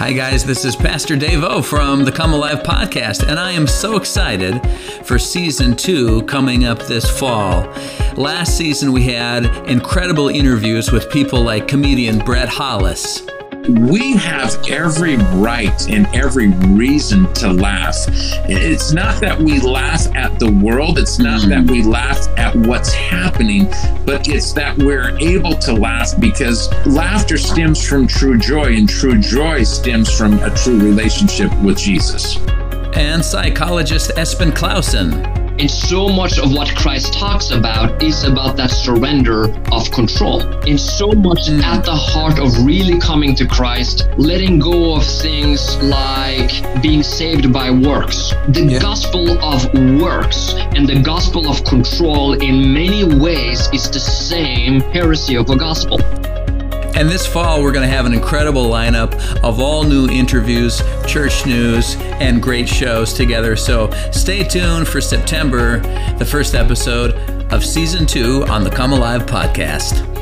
Hi, guys. This is Pastor Dave O from the Come Alive podcast, and I am so excited for season two coming up this fall. Last season, we had incredible interviews with people like comedian Brett Hollis we have every right and every reason to laugh. It's not that we laugh at the world, it's not that we laugh at what's happening, but it's that we're able to laugh because laughter stems from true joy, and true joy stems from a true relationship with Jesus. And psychologist Espen Clausen. And so much of what Christ talks about is about that surrender of control. And so much mm. at the heart of really coming to Christ, letting go of things like being saved by works. The yeah. gospel of works and the gospel of control in many ways is the same heresy of a gospel. And this fall, we're going to have an incredible lineup of all new interviews, church news, and great shows together. So stay tuned for September, the first episode of season two on the Come Alive podcast.